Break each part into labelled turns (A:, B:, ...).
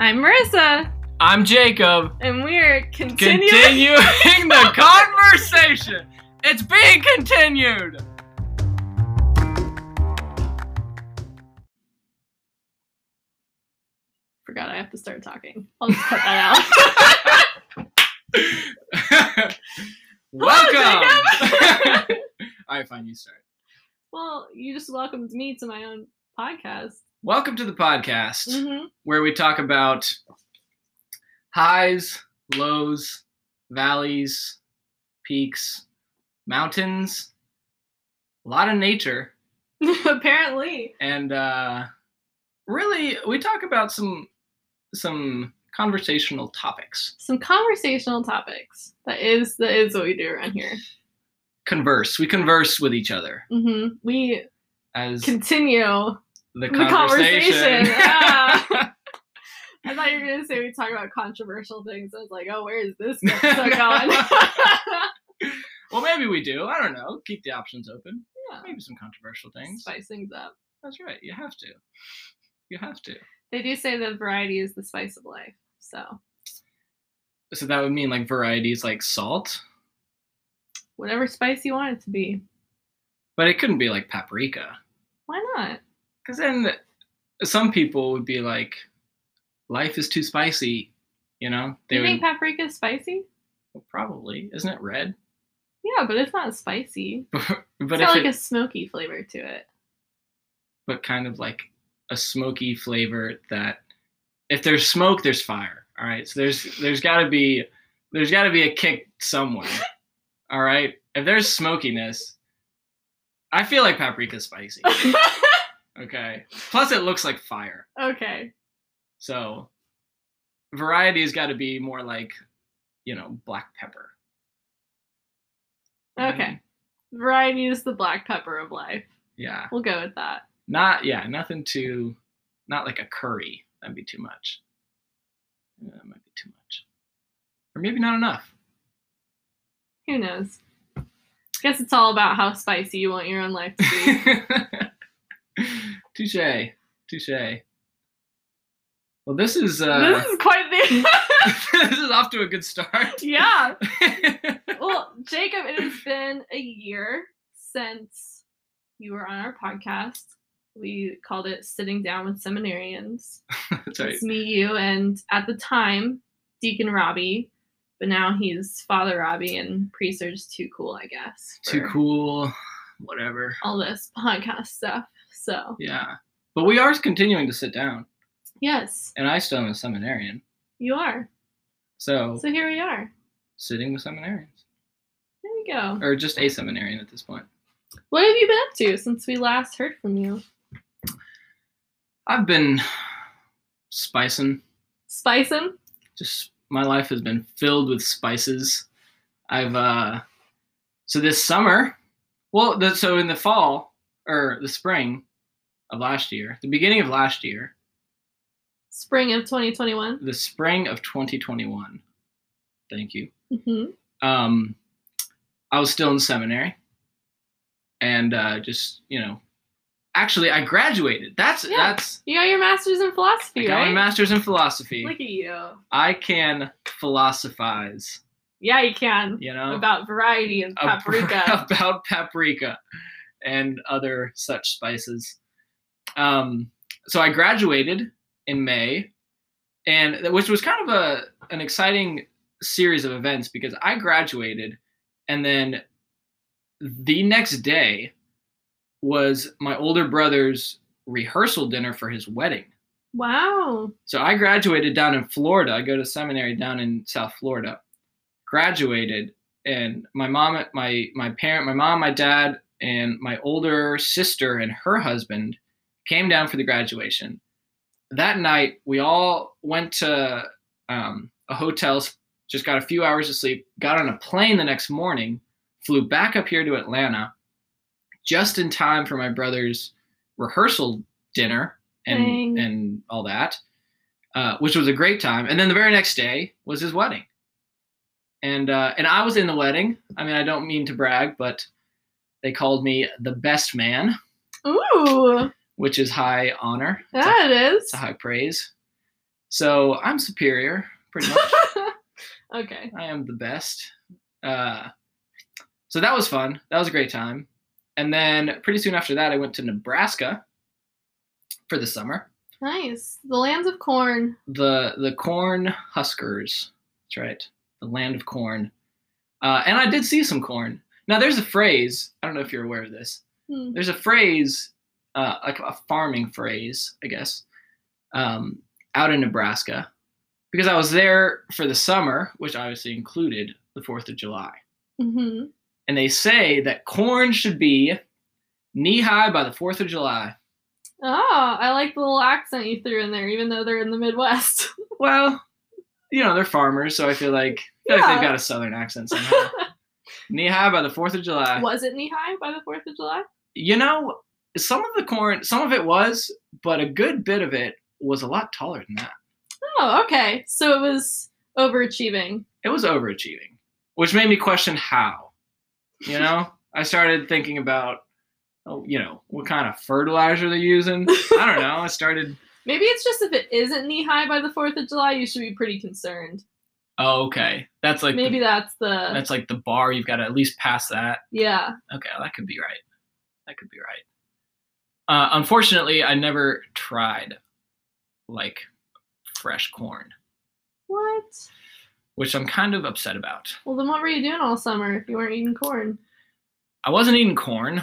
A: I'm Marissa,
B: I'm Jacob.
A: and we're continuing.
B: Continuing the conversation. It's being continued.
A: Forgot I have to start talking. I'll just cut that out.
B: Welcome. Oh, All right, fine. You start.
A: well, you just welcomed me to my own podcast.
B: Welcome to the podcast
A: hmm
B: where we talk about highs, lows, valleys, peaks, mountains, a lot of nature,
A: Apparently.
B: and uh, really we talk about some some conversational topics.
A: Some conversational topics. That is that is what we do around here.
B: Converse. We converse with each other
A: hmm We
B: as
A: continue
B: the
A: the
B: conversation.
A: conversation. Yeah. I thought you were gonna say we talk about controversial things. I was like, oh, where is this going?
B: well, maybe we do. I don't know. Keep the options open.
A: yeah.
B: Maybe some controversial things.
A: Spice things up.
B: That's right. You have to. You have to.
A: They do say that variety is the spice of life. So
B: So that would mean like varieties like salt,
A: whatever spice you want it to be.
B: but it couldn't be like paprika.
A: Why not?
B: Because then some people would be like, life is too spicy. You know?
A: Do you
B: would
A: think paprika is spicy?
B: well, probably. Isn't it red?
A: Yeah, but it's not spicy.
B: but
A: it's got like
B: it,
A: a smoky flavor to it.
B: but kind of like a smoky flavor that if there's smoke, there's fire. All right. So there's there's gotta be there's gotta be a kick somewhere. all right. If there's smokiness, I feel like paprika's spicy. Okay. Plus it looks like fire.
A: okay.
B: So variety's gotta be more like, you know, black pepper.
A: Okay. Variety is the black pepper of life.
B: Yeah.
A: We'll go with that.
B: Not yeah, nothing too not like a curry. That'd be too much. Yeah, that might be too much. Or maybe not enough.
A: Who knows? Guess it's all about how spicy you want your own life to be.
B: Touche. Touche. Well, this is uh,
A: this is quite the.
B: this is off to a good start.
A: yeah. Well, Jacob, it has been a year since you were on our podcast. We called it Sitting Down with Seminarians.
B: That's right.
A: It's me, you, and at the time, Deacon Robbie, but now he's Father Robbie, and priests are just too cool, I guess.
B: Too cool. Whatever.
A: All this podcast stuff. So,
B: Yeah. But we are continuing to sit down,
A: yes,
B: and I still am a seminarian.
A: you are.
B: So,
A: So here we are.
B: sitting with seminarians,
A: There we go.
B: or just a seminarian at this point.
A: What have you been up to since we last heard from you?
B: I've been spicing.
A: Spicing?
B: just my life has been filled with spices. I've uh so this summer, well, the, so in the fall or the spring of last year, the beginning of last year,
A: Spring of 2021.
B: the spring of 2021. Thank you.
A: hmm
B: Um, I was still in seminary, and uh, just you know, actually, I graduated. That's
A: Yeah.
B: that's
A: You got your master's in
B: I
A: philosophy,
B: got
A: right?
B: my master's in philosophy.
A: Look at you.
B: I can philosophize.
A: Yeah, you can.
B: You know,
A: About variety and
B: ab-
A: paprika.
B: about paprika and other such spices. Um, so I graduated in May, and which was kind of a an exciting series of events because I graduated, and then the next day was my older brother's rehearsal dinner for his wedding.
A: wow.
B: So I graduated down in Florida. I go to seminary down in South Florida. Graduated, and my mom, my my parent, my mom, my dad, and my older sister and her husband came down for the graduation. That night, we all went to um, a hotel, just got a few hours of sleep, got on a plane the next morning, flew back up here to Atlanta, just in time for my brother's rehearsal dinner and
A: Dang.
B: and all that, uh, which was a great time. And then the very next day was his wedding, and uh, and I was in the wedding. I mean, I don't mean to brag, but they called me the best man,
A: Ooh,
B: which is high honor. It's a-
A: it is.
B: it's a high praise. So I'm superior, pretty much.
A: okay.
B: I am the best. Uh, so that was fun. That was a great time. And then pretty soon after that, I went to Nebraska for the summer.
A: Nice. The lands of corn.
B: The the corn huskers. That's right. The land of corn. Uh, and I did see some corn. Now there's a phrase. I don't know if you're aware of this.
A: Hmm.
B: There's a phrase, uh, like a farming phrase, I guess, um, out in Nebraska, because I was there for the summer, which obviously included the Fourth of July.
A: hmm
B: and they say that corn should be knee high by the Fourth of July.
A: Oh, I like the little accent you threw in there, even though they're in the Midwest.
B: Well, you know they're farmers, so I feel like, I feel like
A: Yeah.
B: they've got a southern accent somehow. knee high by the Fourth of July.
A: Was it knee high by the Fourth of July?
B: You know, some of the corn, some of it was, but a good bit of it was a lot taller than that.
A: Oh, okay. So it was overachieving.
B: It was overachieving, which made me question how. You know, I started thinking about, oh, you know, what kind of fertilizer they're using. I don't know. I started.
A: Maybe it's just if it isn't knee high by the Fourth of July, you should be pretty concerned.
B: Oh, okay. That's like
A: Maybe
B: the,
A: that's the
B: that's like the bar. You've got to at least pass that.
A: yeah.
B: Okay, that could be right. That could be right. Uh, unfortunately, I never tried like fresh corn,
A: What?
B: which I'm kind of upset about.
A: Well, then what were you doing all summer if you weren't eating corn?
B: I wasn't eating corn.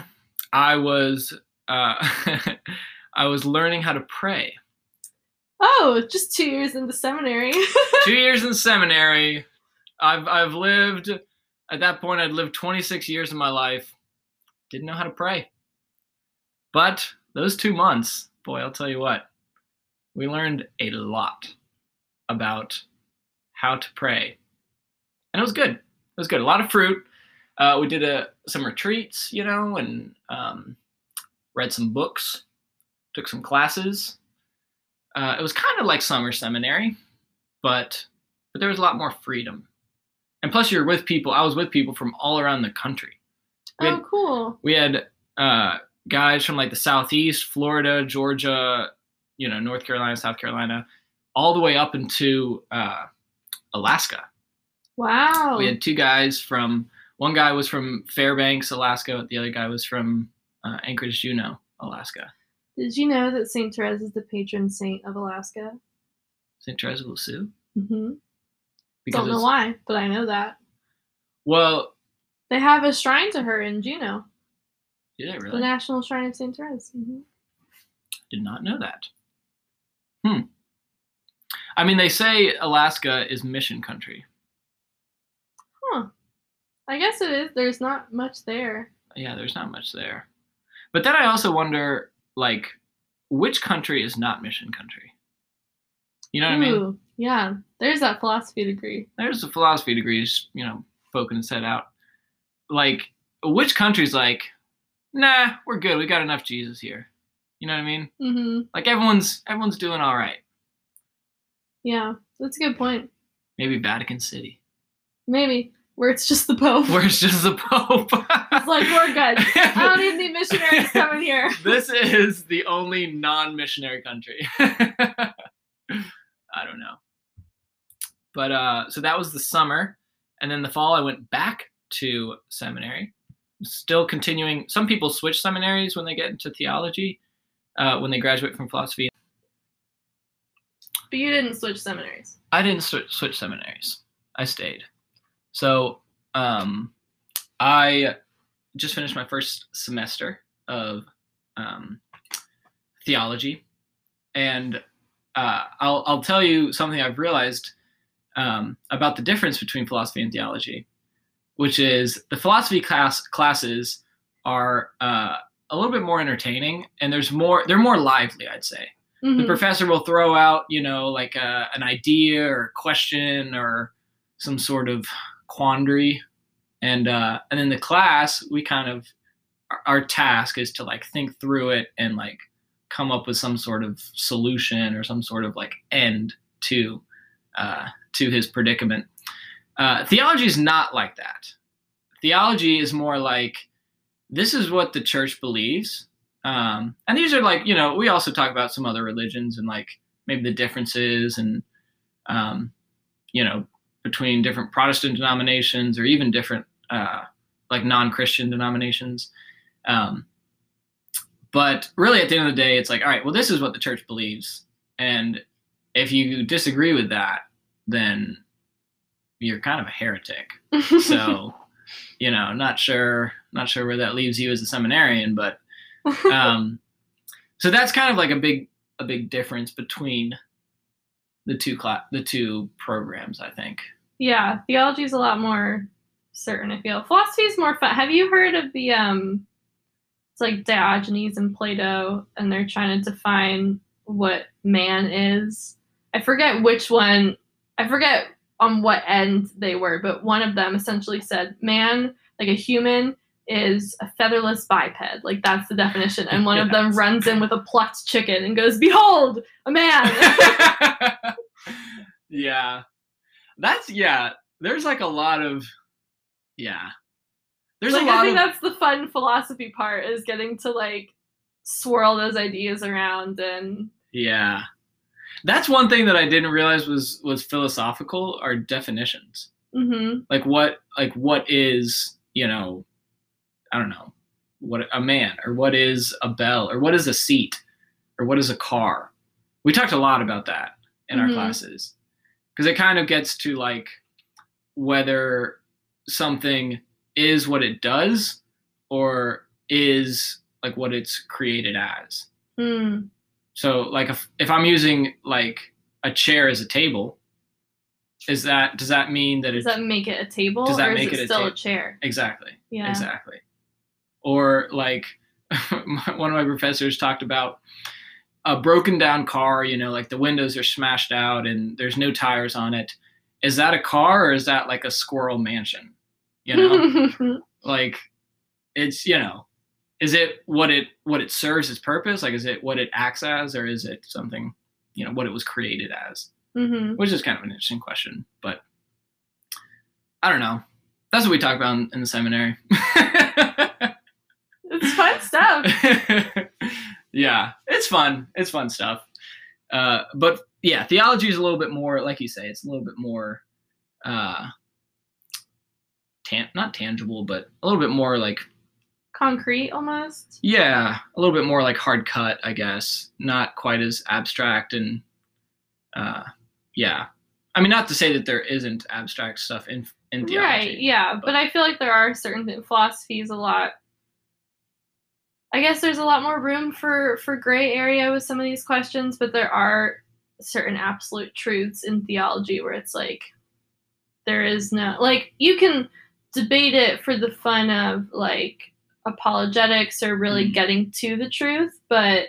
B: I was uh, I was learning how to pray.
A: Oh, just two years into seminary.
B: Two years in seminary. I've I've lived at that point. I'd lived 26 years of my life. Didn't know how to pray. But those two months, boy, I'll tell you what, we learned a lot about how to pray, and it was good. It was good. A lot of fruit. Uh, we did a, some retreats, you know, and um, read some books, took some classes. Uh, it was kind of like summer seminary, but but there was a lot more freedom. And plus, you're with people. I was with people from all around the country. We had,
A: oh, cool.
B: we had uh, guys from like the southeast, Florida, Georgia, you know, North Carolina, South Carolina, all the way up into uh, Alaska.
A: Wow.
B: We had two guys from. One guy was from Fairbanks, Alaska. The other guy was from uh, Anchorage, Juneau, Alaska.
A: Did you know that Saint Therese is the patron saint of Alaska?
B: St. Therese of Lisieux.
A: Mm-hmm. Don't know why, but I know that
B: Well,
A: they have a shrine to her in Juneau,
B: I
A: the? National Shrine of Saint Therese. hmm
B: Did not know that. Hmm. I mean, they say Alaska is mission country.
A: Huh. I guess it is. There's not much there.
B: Yeah, there's not much there. But then I also wonder, like, which country is not mission country? You know what I mean?
A: Yeah. There's that philosophy degree.
B: There's the philosophy degrees, you know, poking his head out. Like, which country's like, nah, we're good. We got enough Jesus here. You know what I mean?
A: Mm-hmm.
B: Like everyone's everyone's doing all right.
A: Yeah, that's a good point.
B: Maybe Vatican City,
A: Maybe where it's just the Pope.
B: where it's just the Pope.
A: It's like we're good. I don't need any missionaries coming here.
B: this is the only non-missionary country. I don't know. But uh so that was the summer and then the fall I went back to seminary. Still continuing some people switch seminaries when they get into theology uh when they graduate from philosophy.
A: But you didn't switch seminaries.
B: I didn't switch, switch seminaries. I stayed. So um I just finished my first semester of um, theology, and uh, I'll I'll tell you something I've realized um, about the difference between philosophy and theology, which is the philosophy class classes are uh, a little bit more entertaining, and there's more they're more lively, I'd say the
A: Mhm.
B: professor will throw out, you know, like a, an idea or a question or some sort of quandary, and uh, and in the class we kind of our, our task is to like think through it and like come up with some sort of solution or some sort of like end to uh, to his predicament. Uh, theology is not like that. Theology is more like this is what the church believes um, and these are like you know we also talk about some other religions and like maybe the differences and um, you know between different Protestant denominations or even different uh, like non-Christian denominations. Um, but really, at the end of the day, it's like, all right, well, this is what the church believes, and if you disagree with that, then you're kind of a heretic. So, you know, not sure, not sure where that leaves you as a seminarian, but um, so that's kind of like a big, a big difference between the two class, the two programs, I think.
A: Yeah, theology is a lot more certain. I feel philosophy is more fun. Have you heard of the um? It's like Diogenes and Plato, and they're trying to define what man is. I forget which one. I forget on what end they were, but one of them essentially said man, like a human, is a featherless biped. Like that's the definition. And one yes. of them runs in with a plucked chicken and goes, "Behold, a man."
B: yeah, that's yeah. There's like a lot of yeah.
A: There's like, a lot I think of, that's the fun philosophy part is getting to like swirl those ideas around and
B: yeah. That's one thing that I didn't realize was was philosophical are definitions.
A: Mm-hmm.
B: Like what like what is you know I don't know what a man or what is a bell or what is a seat or what is a car. We talked a lot about that in mm-hmm. our classes because it kind of gets to like whether something is what it does or is like what it's created as.
A: Mm.
B: So like if, if I'm using like a chair as a table, is that does that mean that
A: does that make it a table does that or make is it, it still a, a chair?
B: Exactly. Yeah. Exactly. Or like one of my professors talked about a broken down car, you know, like the windows are smashed out and there's no tires on it. Is that a car or is that like a squirrel mansion? You know? like it's, you know, is it what it what it serves its purpose? Like is it what it acts as or is it something, you know, what it was created as?
A: Mm-hmm.
B: Which is kind of an interesting question, but I don't know. That's what we talk about in, in the seminary.
A: it's fun stuff.
B: yeah, it's fun. It's fun stuff. Uh, but yeah, theology is a little bit more, like you say, it's a little bit more, uh, tan- not tangible, but a little bit more like
A: concrete almost.
B: Yeah, a little bit more like hard cut, I guess. Not quite as abstract and, uh, yeah. I mean, not to say that there isn't abstract stuff in in theology.
A: Right. Yeah, but, but I feel like there are certain philosophies a lot I guess there's a lot more room for for gray area with some of these questions, but there are certain absolute truths in theology where it's like there is no like you can debate it for the fun of like apologetics or really mm-hmm. getting to the truth, but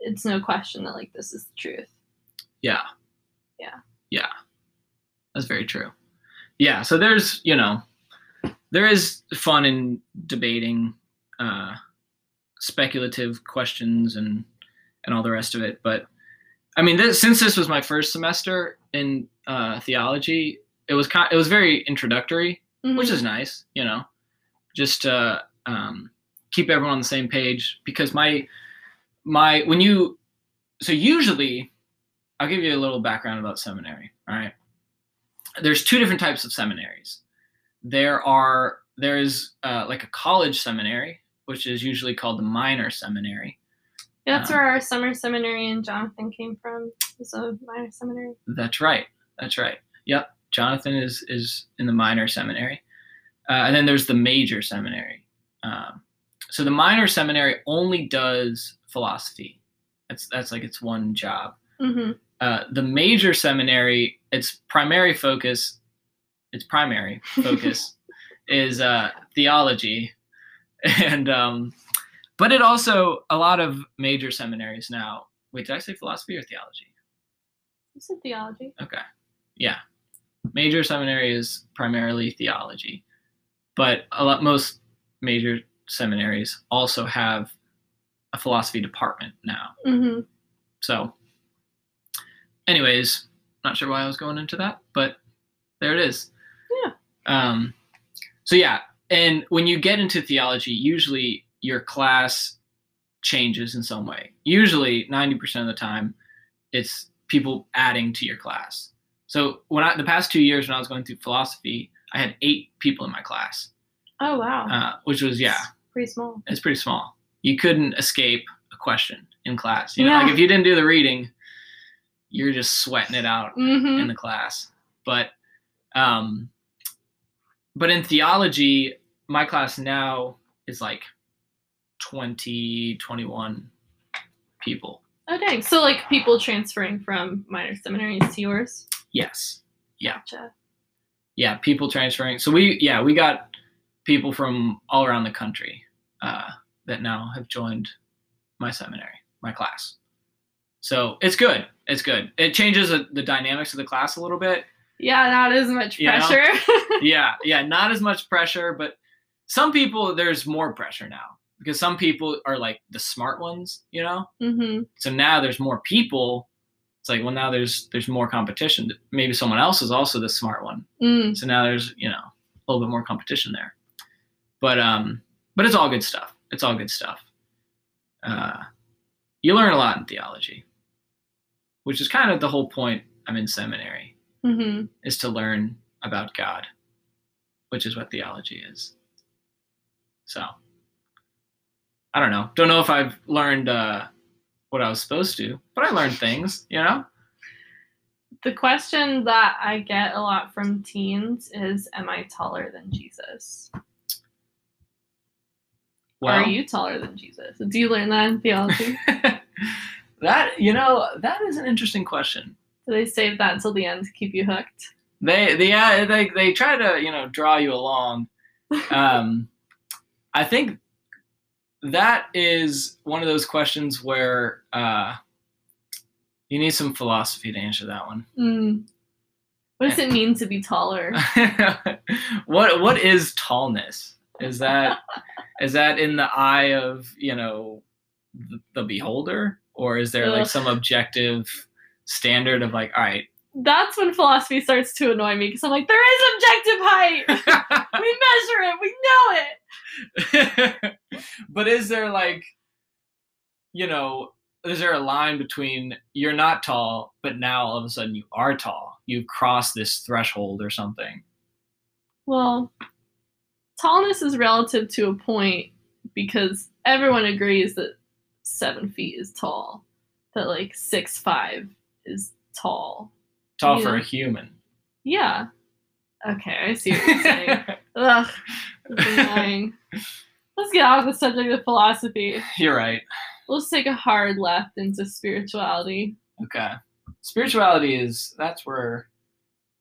A: it's no question that like this is the truth.
B: Yeah.
A: Yeah.
B: Yeah. That's very true. Yeah, so there's, you know, there is fun in debating uh speculative questions and and all the rest of it. But I mean, this, since this was my first semester in uh, theology, it was kind, it was very introductory, mm-hmm. which is nice, you know, just to um, keep everyone on the same page because my my when you so usually I'll give you a little background about seminary. All right, there's two different types of seminaries. There are there's uh, like a college seminary, which is usually called the minor seminary.
A: That's um, where our summer seminary and Jonathan came from. It's a minor seminary.
B: That's right. That's right. Yep. Jonathan is is in the minor seminary, uh, and then there's the major seminary. Um, so the minor seminary only does philosophy. That's that's like its one job.
A: Mm-hmm.
B: Uh, the major seminary, its primary focus, its primary focus is uh, theology, and um, but it also a lot of major seminaries now. Wait, did I say philosophy or theology?
A: You said theology.
B: Okay, yeah. Major seminary is primarily theology, but a lot most major seminaries also have a philosophy department now.
A: Mm-hmm.
B: So, anyways, not sure why I was going into that, but there it is.
A: Yeah.
B: Um, so yeah, and when you get into theology, usually your class changes in some way. Usually, 90% of the time, it's people adding to your class. So when I the past two years when I was going through philosophy, I had eight people in my class,
A: Oh wow.
B: uh, which was yeah,
A: Pretty small.
B: it's pretty small. You couldn't escape a question in class. You know,
A: Yeah.
B: like if you didn't do the reading, you're just sweating it out
A: Mm-hmm.
B: in the class. But um but in theology, my class now is like 20, 21 people.
A: Oh dang. So like people transferring from minor seminaries to yours.
B: Yes. Yeah.
A: Gotcha.
B: Yeah, people transferring. So we yeah, we got people from all around the country uh that now have joined my seminary, my class. So it's good. It's good. It changes the, the dynamics of the class a little bit.
A: Yeah, not as much pressure.
B: yeah, yeah, not as much pressure, but some people there's more pressure now because some people are like the smart ones, you know.
A: mm-hmm.
B: So now there's more people. It's like well now there's there's more competition. Maybe someone else is also the smart one.
A: Mm.
B: So now there's you know a little bit more competition there. But um, but it's all good stuff. It's all good stuff. Uh, you learn a lot in theology, which is kind of the whole point. I'm in seminary
A: Mm-hmm.
B: is to learn about God, which is what theology is. So, I don't know. Don't know if I've learned uh, what I was supposed to, but I learned things, you know?
A: The question that I get a lot from teens is, "Am I taller than Jesus? Are you taller than Jesus?" Do you learn that in theology?
B: that, you know, that is an interesting question.
A: Do they save that until the end to keep you hooked?
B: They, they, yeah, they, they try to, you know, draw you along. Um, I think that is one of those questions where uh, you need some philosophy to answer that one.
A: Mm. What does it mean to be taller?
B: what what is tallness? Is that is that in the eye of you know the, the beholder, or is there like some objective standard of like, all right,
A: That's when philosophy starts to annoy me because I'm like, there is objective height. we measure it. We know it.
B: but is there like, you know, is there a line between you're not tall, but now all of a sudden you are tall? You cross this threshold or something.
A: Well, tallness is relative to a point because everyone agrees that seven feet is tall. That like six five is tall.
B: Tall for
A: Yeah.
B: a human.
A: Yeah. Okay, I see what you're saying. Ugh, annoying. Let's get off the subject of philosophy.
B: You're right.
A: Let's take a hard left into spirituality.
B: Okay. Spirituality is that's where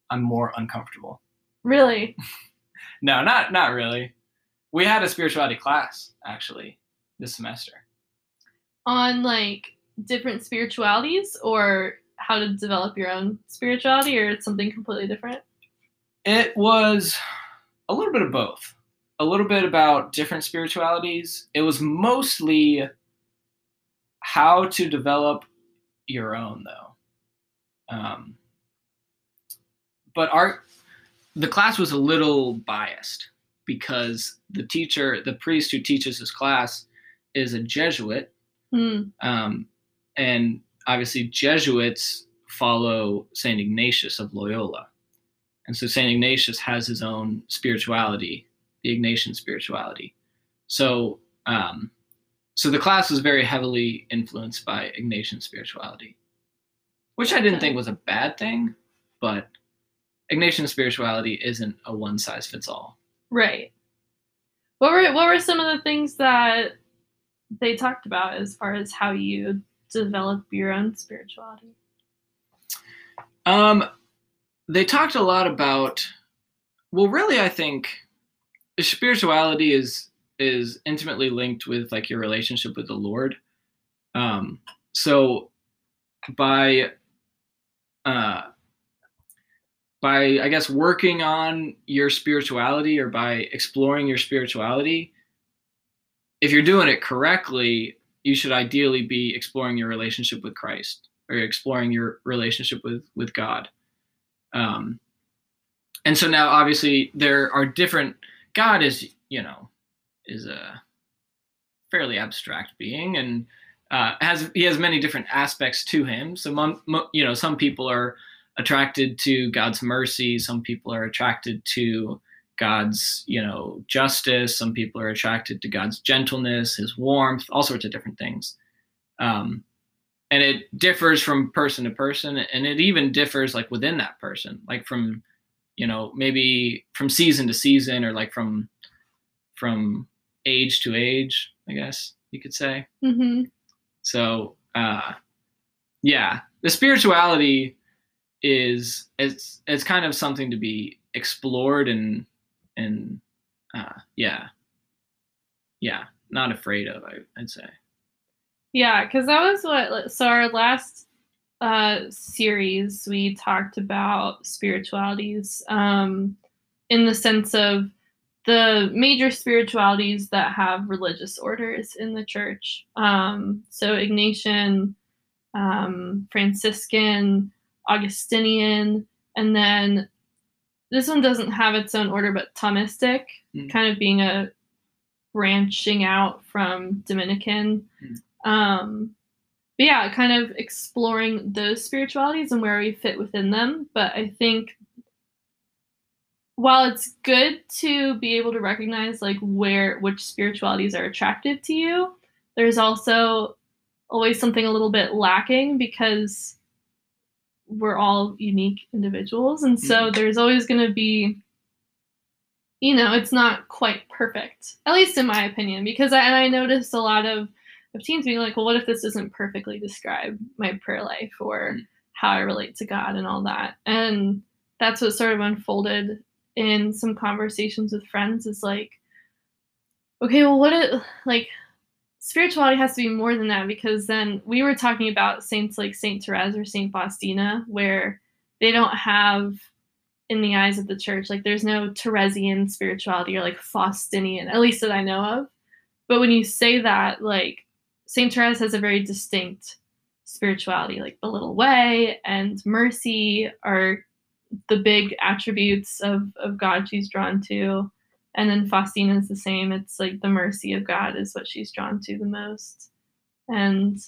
B: I'm more uncomfortable.
A: Really?
B: No, not not really. We had a spirituality class actually this semester.
A: On like different spiritualities or how to develop your own spirituality or it's something completely different?
B: It was a little bit of both. A little bit about different spiritualities. It was mostly how to develop your own, though. Um, but our the class was a little biased because the teacher, the priest who teaches this class, is a Jesuit,
A: Hmm.
B: um, and obviously Jesuits follow Saint Ignatius of Loyola, and so Saint Ignatius has his own spirituality, the Ignatian spirituality. So, um, so the class was very heavily influenced by Ignatian spirituality, which I didn't think was a bad thing, but Ignatian spirituality isn't a one size fits all.
A: Right. What were what were some of the things that they talked about as far as how you develop your own spirituality?
B: Um, they talked a lot about. Well, really, I think spirituality is is intimately linked with like your relationship with the Lord. Um, so by uh, by I guess working on your spirituality or by exploring your spirituality, if you're doing it correctly, you should ideally be exploring your relationship with Christ or exploring your relationship with with God. Um, and so now, obviously, there are different. God is, you know, is a fairly abstract being, and uh, has he has many different aspects to him. So, you know, some people are attracted to God's mercy. Some people are attracted to God's, you know, justice. Some people are attracted to God's gentleness, His warmth, all sorts of different things. Um, and it differs from person to person, and it even differs like within that person, like from, you know, maybe from season to season, or like from from age to age, I guess you could say.
A: Mm-hmm.
B: So, uh, yeah, the spirituality is it's it's kind of something to be explored and and uh, yeah, yeah, not afraid of. I, I'd say.
A: Yeah, because that was what. So our last uh, series, we talked about spiritualities um, in the sense of the major spiritualities that have religious orders in the church. Um, so Ignatian, um, Franciscan, Augustinian, and then this one doesn't have its own order, but Thomistic, mm. kind of being a branching out from Dominican. Mm. Um, but yeah, kind of exploring those spiritualities and where we fit within them. But I think while it's good to be able to recognize like where which spiritualities are attractive to you, there's also always something a little bit lacking because we're all unique individuals and so mm-hmm. there's always going to be you know it's not quite perfect at least in my opinion because I, and I noticed a lot of of teens being like well what if this doesn't perfectly describe my prayer life or mm-hmm. how I relate to God and all that and that's what sort of unfolded in some conversations with friends is like, okay, well, what it like spirituality has to be more than that because then we were talking about saints like Saint Therese or Saint Faustina where they don't have in the eyes of the church like there's no Theresian spirituality or like Faustinian at least that I know of. But when you say that like Saint Therese has a very distinct spirituality like the little way and mercy are the big attributes of, of God she's drawn to. And then Faustina is the same. It's like the mercy of God is what she's drawn to the most. And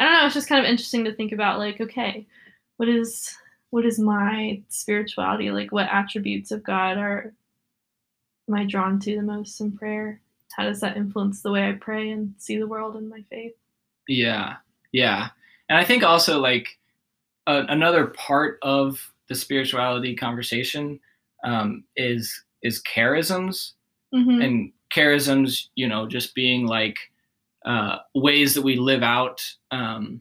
A: I don't know, it's just kind of interesting to think about like, okay, what is what is my spirituality? Like what attributes of God are am I drawn to the most in prayer? How does that influence the way I pray and see the world and my faith?
B: Yeah. Yeah. And I think also like another part of the spirituality conversation um, is is charisms
A: mm-hmm.
B: and charisms you know just being like uh, ways that we live out um,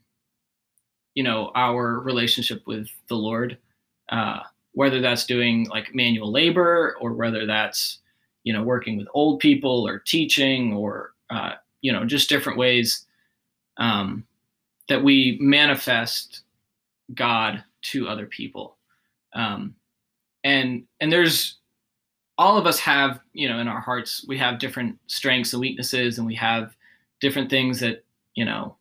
B: you know our relationship with the lord uh, whether that's doing like manual labor or whether that's you know working with old people or teaching or uh, you know just different ways um, that we manifest God to other people. Um, and and there's all of us have you know in our hearts we have different strengths and weaknesses, and we have different things that you know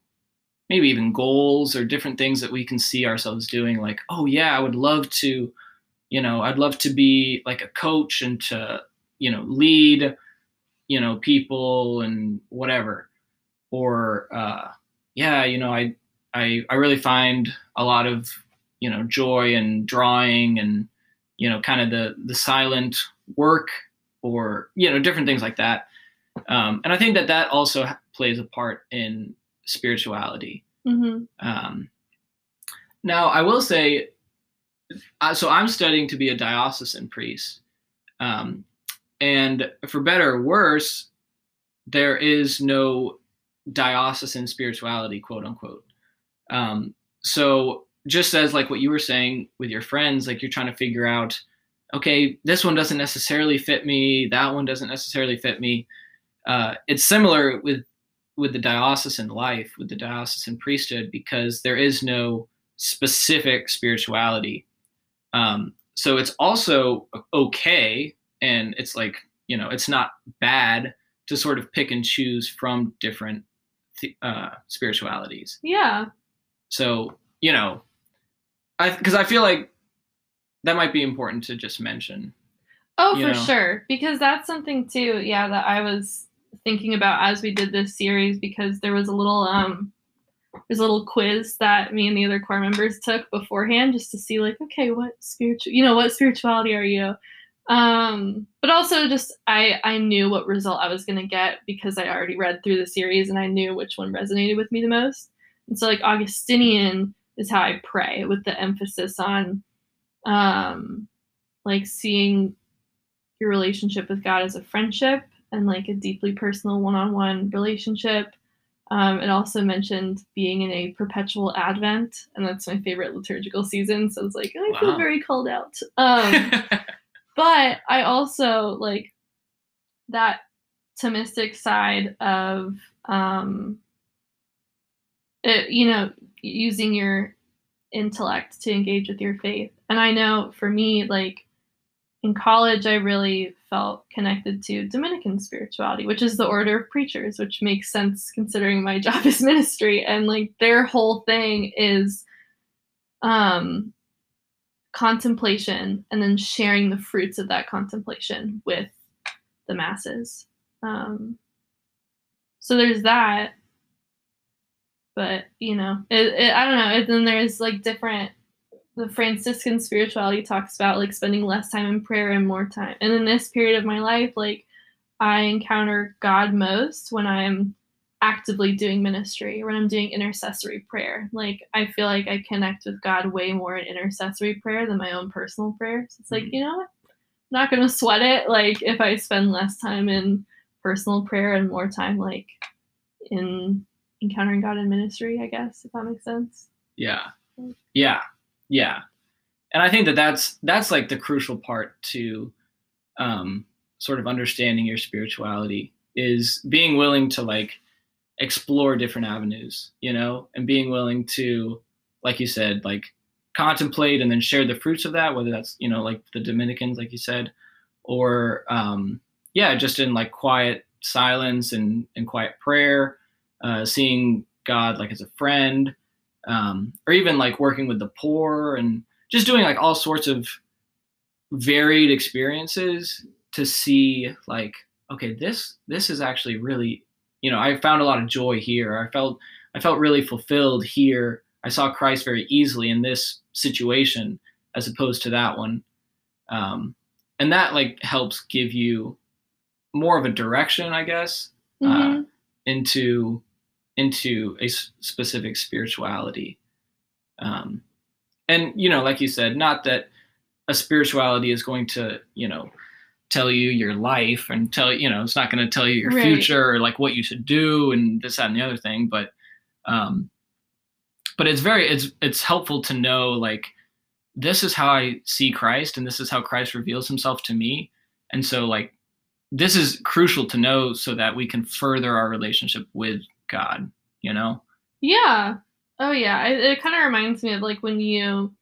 B: maybe even goals or different things that we can see ourselves doing. Like oh yeah, I would love to you know I'd love to be like a coach and to you know lead you know people and whatever or uh, yeah you know I I I really find a lot of you know joy and drawing and you know kind of the the silent work or you know different things like that. Um, and I think that that also plays a part in spirituality.
A: Mm-hmm.
B: Um, now I will say, uh, so I'm studying to be a diocesan priest, um, and for better or worse, there is no diocesan spirituality, quote unquote. Um, so just as like what you were saying with your friends, like you're trying to figure out, okay, this one doesn't necessarily fit me, that one doesn't necessarily fit me. Uh, it's similar with with the diocesan life, with the diocesan priesthood, because there is no specific spirituality. Um, so it's also okay, and it's like you know, it's not bad to sort of pick and choose from different uh, spiritualities.
A: Yeah,
B: so, you know, I because I feel like that might be important to just mention.
A: Oh, for know? sure, because that's something too. Yeah, that I was thinking about as we did this series because there was a little um there's a little quiz that me and the other core members took beforehand just to see like okay what spiritual you know what spirituality are you um but also just i i knew what result i was going to get because i already read through the series and i knew which one resonated with me the most and so like augustinian is how i pray with the emphasis on um like seeing your relationship with god as a friendship and like a deeply personal one-on-one relationship um, it also mentioned being in a perpetual Advent, and that's my favorite liturgical season. So it's like I wow. feel very called out. Um, but I also like that Thomistic side of, um, it, you know, using your intellect to engage with your faith. And I know for me, like in college, I really felt connected to Dominican spirituality, which is the order of preachers, which makes sense considering my job is ministry. And like their whole thing is um, contemplation and then sharing the fruits of that contemplation with the masses. Um, so there's that. But, you know, it, it, I don't know. And then there's like different the Franciscan spirituality talks about like spending less time in prayer and more time. And in this period of my life, like I encounter God most when I'm actively doing ministry, when I'm doing intercessory prayer. Like I feel like I connect with God way more in intercessory prayer than my own personal prayer. So it's like, mm-hmm. you know what? I'm not gonna sweat it. Like if I spend less time in personal prayer and more time like in encountering God in ministry, I guess, if that makes sense.
B: Yeah. Yeah yeah. And i think that that's that's like the crucial part to um, sort of understanding your spirituality is being willing to like explore different avenues you know and being willing to like you said like contemplate and then share the fruits of that whether that's you know like the dominicans like you said or um yeah just in like quiet silence and and quiet prayer uh seeing god like as a friend um, or even like working with the poor and just doing like all sorts of varied experiences to see like okay this this is actually really you know i found a lot of joy here. I felt i felt really fulfilled here. I saw christ very easily in this situation as opposed to that one. Um, and that like helps give you more of a direction i guess uh, mm-hmm. uh, into into a specific spirituality. Um, and, you know, like you said, not that a spirituality is going to, you know, tell you your life and tell you know it's not going to tell you your right. future or like what you should do and this that and the other thing but um but it's very it's it's helpful to know like this is how i see christ and this is how christ reveals himself to me and so like this is crucial to know so that we can further our relationship with God, you know?
A: Yeah. Oh, yeah. It, it kind of reminds me of like when you,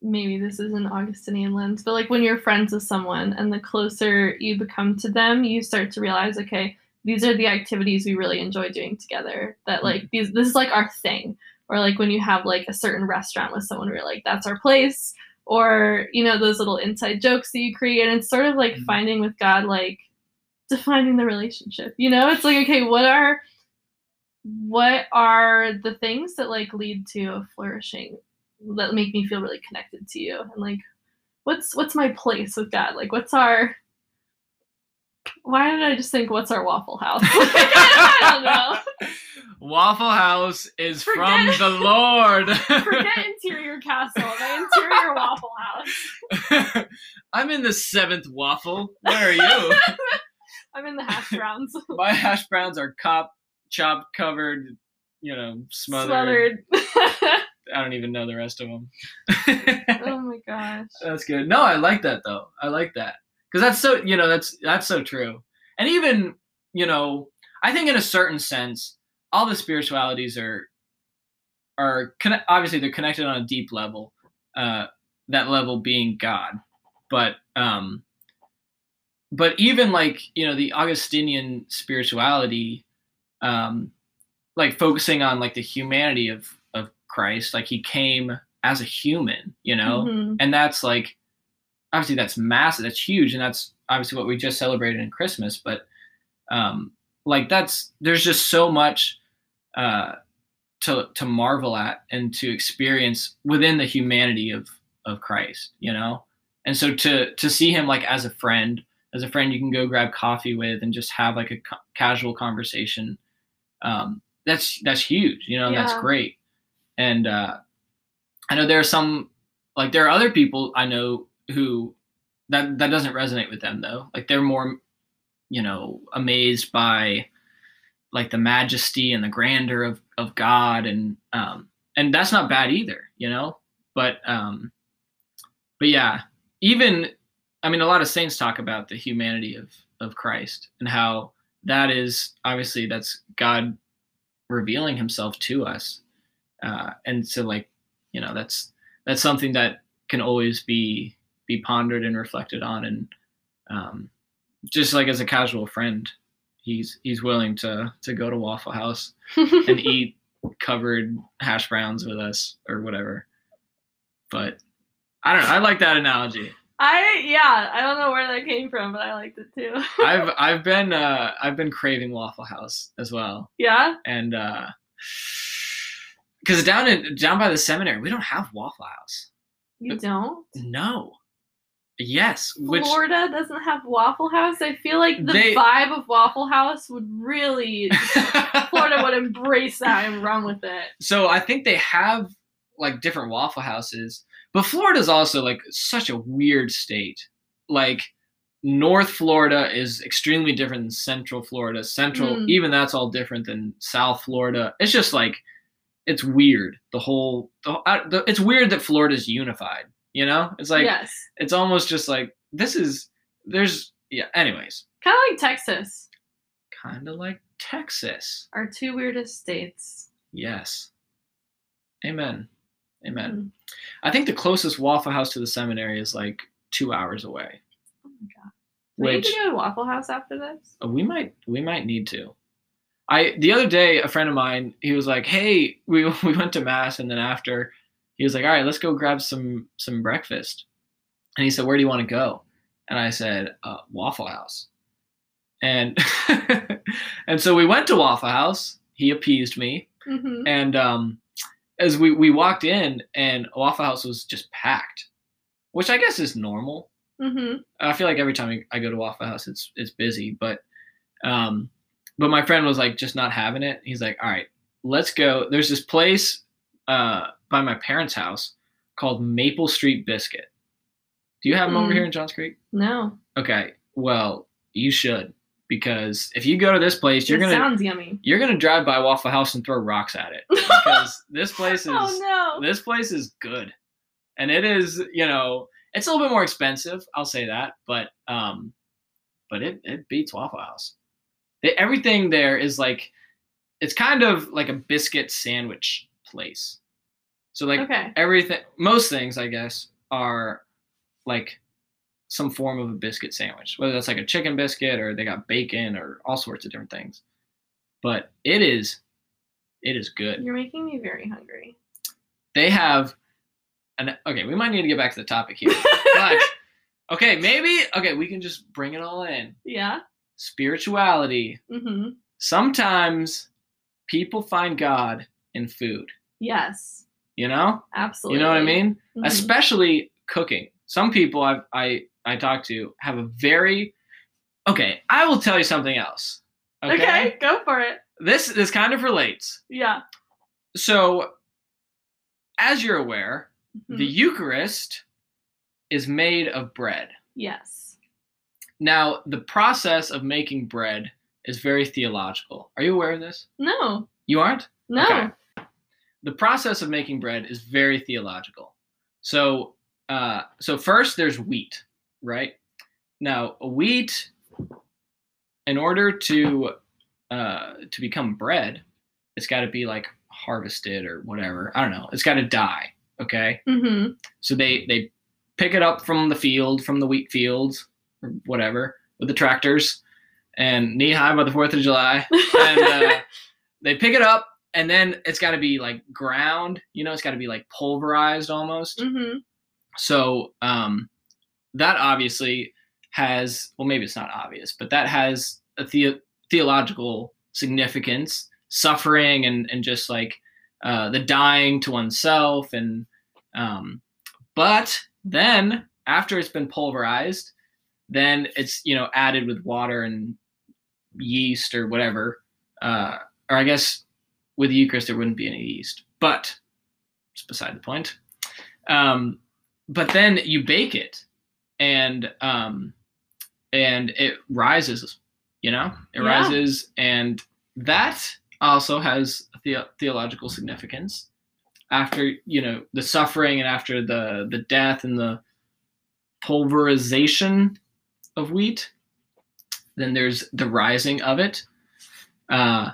A: maybe this is an Augustinian lens, but like when you're friends with someone and the closer you become to them, you start to realize, okay, these are the activities we really enjoy doing together. That mm-hmm. like these, this is like our thing. Or like when you have like a certain restaurant with someone, you're like, that's our place. Or you know those little inside jokes that you create, and it's sort of like mm-hmm. finding with God, like defining the relationship. You know, it's like okay, what are what are the things that like lead to a flourishing that make me feel really connected to you and like what's what's my place with God? Like what's our why did I just think what's our Waffle House? I don't
B: know. Waffle House is forget, from the Lord.
A: forget interior castle. The interior Waffle House.
B: I'm in the seventh waffle. Where are you?
A: I'm in the hash browns.
B: My hash browns are cop chopped covered, you know, smothered. Smothered. I don't even know the rest of them.
A: oh my gosh.
B: That's good. No, I like that though. I like that because that's so you know that's that's so true. And even you know, I think in a certain sense, all the spiritualities are are conne- obviously they're connected on a deep level. Uh, that level being God, but um, but even like you know the augustinian spirituality um like focusing on like the humanity of of christ like he came as a human you know mm-hmm. and that's like obviously that's massive, that's huge, and that's obviously what we just celebrated in Christmas. But um, like that's there's just so much uh, to to marvel at and to experience within the humanity of of Christ, you know. And so to to see him like as a friend, as a friend you can go grab coffee with and just have like a ca- casual conversation. Um, that's that's huge, you know.
A: Yeah.
B: That's great. And uh, I know there are some like there are other people I know who that that doesn't resonate with them though. Like they're more, you know, amazed by like the majesty and the grandeur of of God and um and that's not bad either, you know. But um but yeah, even I mean a lot of saints talk about the humanity of of Christ and how that is obviously that's God revealing himself to us. Uh and so like, you know, that's that's something that can always be be pondered and reflected on. And um just like as a casual friend he's he's willing to to go to waffle house and eat covered hash browns with us or whatever. But i don't know i like that analogy
A: I yeah, I don't know where that came from, but I liked it too.
B: i've i've been uh i've been craving waffle house as well
A: yeah.
B: and uh because down in down by the seminary we don't have waffle house
A: You don't?
B: no yes which
A: Florida doesn't have Waffle House. I feel like the
B: They-
A: vibe of Waffle House would really Florida would embrace that and run with it.
B: so I think they have like different waffle houses, but Florida's also like such a weird state. Like North Florida is extremely different than Central Florida. Central,
A: Mm.
B: even that's all different than South Florida. It's just like it's weird. The whole, the, the, it's weird that Florida's unified. You know, it's like
A: yes.
B: it's almost just like this is there's yeah. Anyways,
A: Kind of like Texas.
B: kind of like Texas.
A: Our two weirdest states.
B: Yes. Amen. Amen.
A: Mm.
B: I think the closest Waffle House to the seminary is like two hours away.
A: Oh my god. Do we need
B: Which
A: to go to Waffle House after this?
B: uh, we might we might need to. I the other day a friend of mine he was like, "Hey, we we went to mass and then after he was like, "All right, let's go grab some some breakfast." And he said, "Where do you want to go?" And I said, uh, "Waffle House." And and so we went to Waffle House. He appeased me.
A: Mm-hmm.
B: and um, as we we walked in and Waffle House was just packed, which I guess is normal.
A: Mm-hmm.
B: I feel like every time I- go to Waffle House, it's it's busy, but um, but my friend was like just not having it. He's like, all right, let's go. There's this place uh by my parents' house called Maple Street Biscuit. Do you have them over
A: Mm.
B: here in Johns Creek?
A: No.
B: Okay, well you should because if you go to this place, you're
A: it
B: gonna
A: sounds yummy.
B: you're gonna drive by Waffle House and throw rocks at it because this place is
A: oh no.
B: this place is good, and it is you know it's a little bit more expensive. I'll say that, but um, but it it beats Waffle House. They, everything there is like it's kind of like a biscuit sandwich place. So like
A: okay.
B: everything, most things I guess are like some form of a biscuit sandwich, whether that's like a chicken biscuit or they got bacon or all sorts of different things. But it is, it is good.
A: You're making me very hungry.
B: They have an okay. We might need to get back to the topic here, but okay, maybe okay. We can just bring it all in.
A: yeah.
B: Spirituality.
A: Mm-hmm.
B: Sometimes people find God in food.
A: Yes.
B: You know,
A: Absolutely.
B: you know what I mean.
A: Mhm.
B: especially cooking. Some people I've, I I talk to have a very okay. I will tell you something else. Okay,
A: okay. Go for it.
B: this this kind of relates.
A: Yeah.
B: So, as you're aware,
A: Mhm.
B: the Eucharist is made of bread.
A: yes.
B: Now, the process of making bread is very theological. Are you aware of this?
A: No.
B: You aren't?
A: No.
B: Okay. the process of making bread is very theological. So, uh, so first there's wheat, right? Now, wheat, in order to uh, to become bread, it's got to be like harvested or whatever. I don't know. It's got to die. Okay.
A: Mm-hmm.
B: So they they pick it up from the field, from the wheat fields or whatever, with the tractors, and knee high by the Fourth of July and uh, they pick it up and then it's got to be like ground you know it's got to be like pulverized almost
A: mm-hmm.
B: so um that obviously has well maybe it's not obvious but that has a the- theological significance. Suffering and and just like uh, the dying to oneself and um, but then after it's been pulverized then it's you know added with water and yeast or whatever uh, or i guess with the eucharist there wouldn't be any yeast but it's beside the point um, but then you bake it and um, and it rises you know? It
A: Yeah.
B: rises and that also has the- theological significance. After you know the suffering and after the the death and the pulverization of wheat then there's the rising of it. Uh,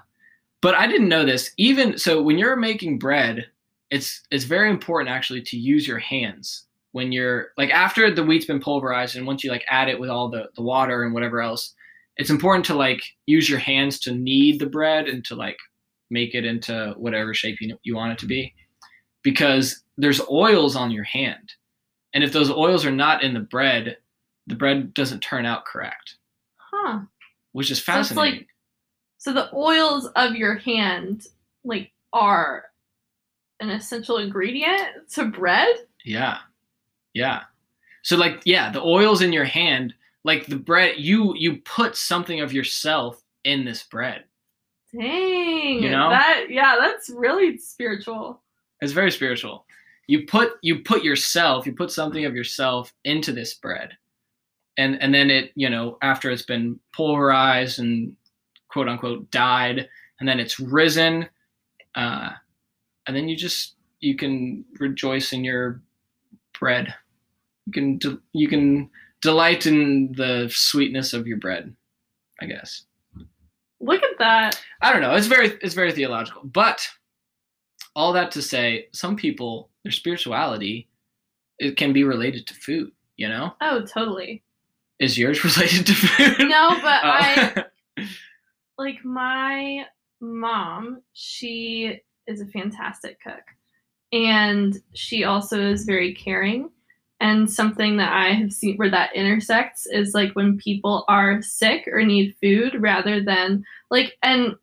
B: but i didn't know this. Even so when you're making bread it's it's very important actually to use your hands when you're like after the wheat's been pulverized and once you like add it with all the, the water and whatever else it's important to like use your hands to knead the bread and to like make it into whatever shape you, you want it to be because there's oils on your hand and if those oils are not in the bread the bread doesn't turn out correct
A: Huh.
B: which is
A: So like-
B: fascinating
A: So the oils of your hand, like, are an essential ingredient to bread?
B: Yeah. Yeah. So like yeah, the oils in your hand, like the bread you you put something of yourself in this bread.
A: Dang.
B: You know?
A: That yeah, that's really spiritual.
B: It's very spiritual. You put you put yourself, you put something of yourself into this bread. And and then it, you know, after it's been pulverized and quote unquote died, and then it's risen, uh, and then you just you can rejoice in your bread. You can de- you can delight in the sweetness of your bread, I guess.
A: Look at that.
B: I don't know. It's very it's very theological. But all that to say, some people their spirituality it can be related to food. You know,
A: Oh, totally.
B: is yours related to food?
A: No, but
B: Oh.
A: I like my mom, she is a fantastic cook. And she also is very caring. And something that I have seen where that intersects is like when people are sick or need food rather than like, and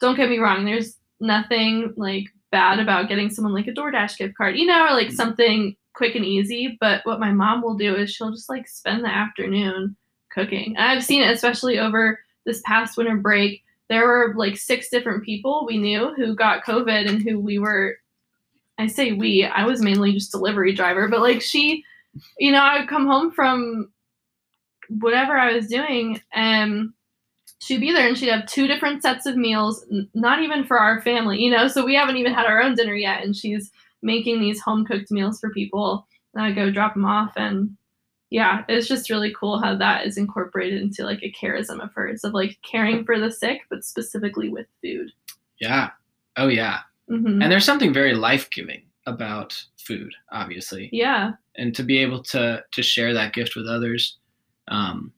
A: don't get me wrong, there's nothing like bad about getting someone like a DoorDash gift card, you know, or like something quick and easy. But what my mom will do is she'll just like spend the afternoon cooking. I've seen it especially over this past winter break. There were like six different people we knew who got COVID and who we were I say we, I was mainly just delivery driver, but like she, you know, I would come home from whatever I was doing and she'd be there and she'd have two different sets of meals, not even for our family, you know, so we haven't even had our own dinner yet and she's making these home cooked meals for people. And I go drop them off and yeah, it's just really cool how that is incorporated into like a charism of hers of like caring for the sick, but specifically with food.
B: yeah. Oh yeah.
A: Hmm
B: And there's something very life giving about food, obviously.
A: yeah,
B: and to be able to to share that gift with others um,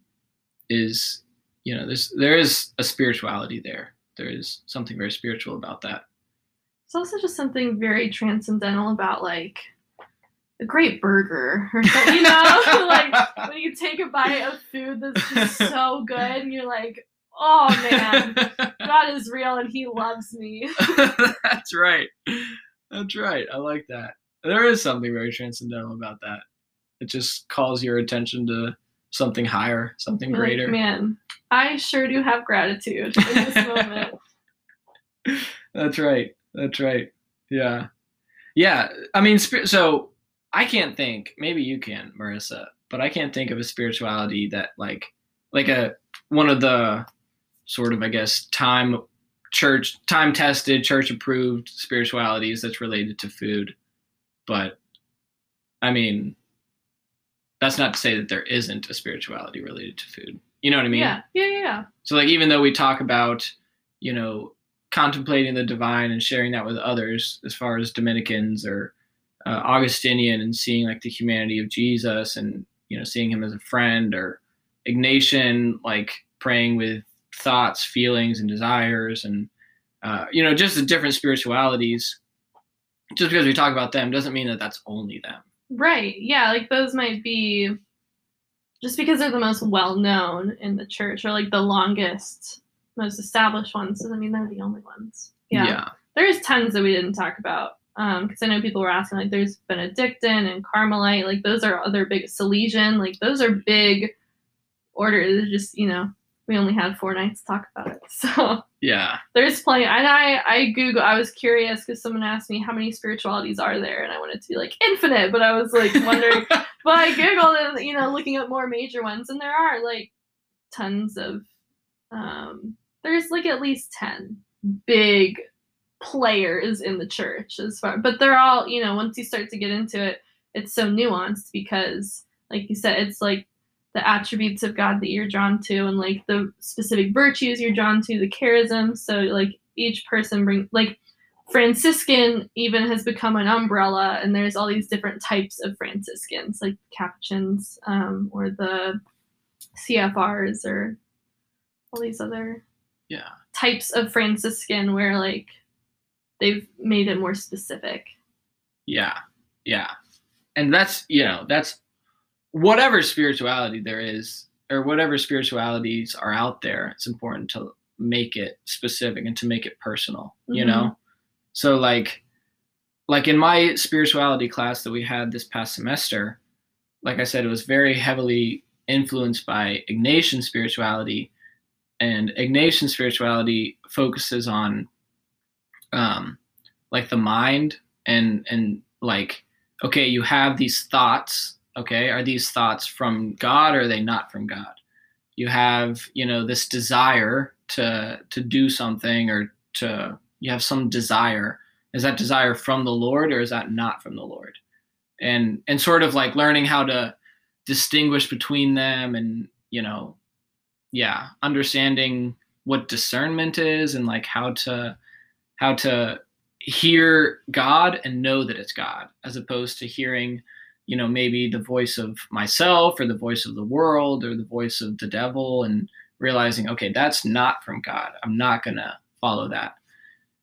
B: is you know there's there is a spirituality there. There is something very spiritual about that.
A: It's also just something very transcendental about like a great burger or something, you know, like when you take a bite of food that's just so good and you're like, oh man, God is real and He loves me.
B: that's right that's right i like that there is something very transcendental about that it just calls your attention to something higher something
A: You're like,
B: greater
A: man, I sure do have gratitude in this moment.
B: That's right. That's right. Yeah. Yeah. I mean, so I can't think, maybe you can, Marissa, but I can't think of a spirituality that like, like a, one of the sort of, I guess, time church, time tested, church approved spiritualities that's related to food. But I mean, that's not to say that there isn't a spirituality related to food. You know what I mean?
A: yeah, yeah, yeah.
B: So like even though we talk about, you know, contemplating the divine and sharing that with others, as far as Dominicans or uh, Augustinian and seeing like the humanity of Jesus and you know seeing him as a friend or Ignatian like praying with thoughts, feelings, and desires and uh, you know just the different spiritualities. Just because we talk about them doesn't mean that that's only them.
A: Right. Yeah, like those might be just because they're the most well known in the church or like the longest, most established ones doesn't mean they're the only ones. Yeah. There's tons that we didn't talk about. Um, because I know people were asking, like, there's Benedictine and Carmelite, like those are other big Salesian, like those are big orders. Just you know, we only had four nights to talk about it, so
B: Yeah.
A: there's plenty. And I, I Google. I was curious because someone asked me how many spiritualities are there, and I wanted to be like infinite, but I was like wondering. but I googled and you know, looking up more major ones, and there are like tons of. Um, there's like at least ten big players in the church as far, but they're all you know. Once you start to get into it, it's so nuanced because, like you said, it's like the attributes of God that you're drawn to and like the specific virtues you're drawn to, the charism. So like each person bring like Franciscan even has become an umbrella and there's all these different types of Franciscans, like Capuchins, um, or the CFRs or all these other
B: Yeah.
A: types of Franciscan where like they've made it more specific.
B: Yeah. Yeah. And that's, you know, that's whatever spirituality there is or whatever spiritualities are out there, it's important to make it specific and to make it personal, you
A: Mhm.
B: know? So like like in my spirituality class that we had this past semester, like I said, it was very heavily influenced by Ignatian spirituality. And Ignatian spirituality focuses on um, like the mind and and like okay, you have these thoughts. Okay, are these thoughts from God or are they not from God? You have you know this desire to to do something or to you have some desire. Is that desire from the Lord or is that not from the Lord? And and sort of like learning how to distinguish between them and you know yeah understanding what discernment is and like how to how to hear God and know that it's God, as opposed to hearing, you know, maybe the voice of myself or the voice of the world or the voice of the devil and realizing, okay, that's not from God. I'm not gonna follow that.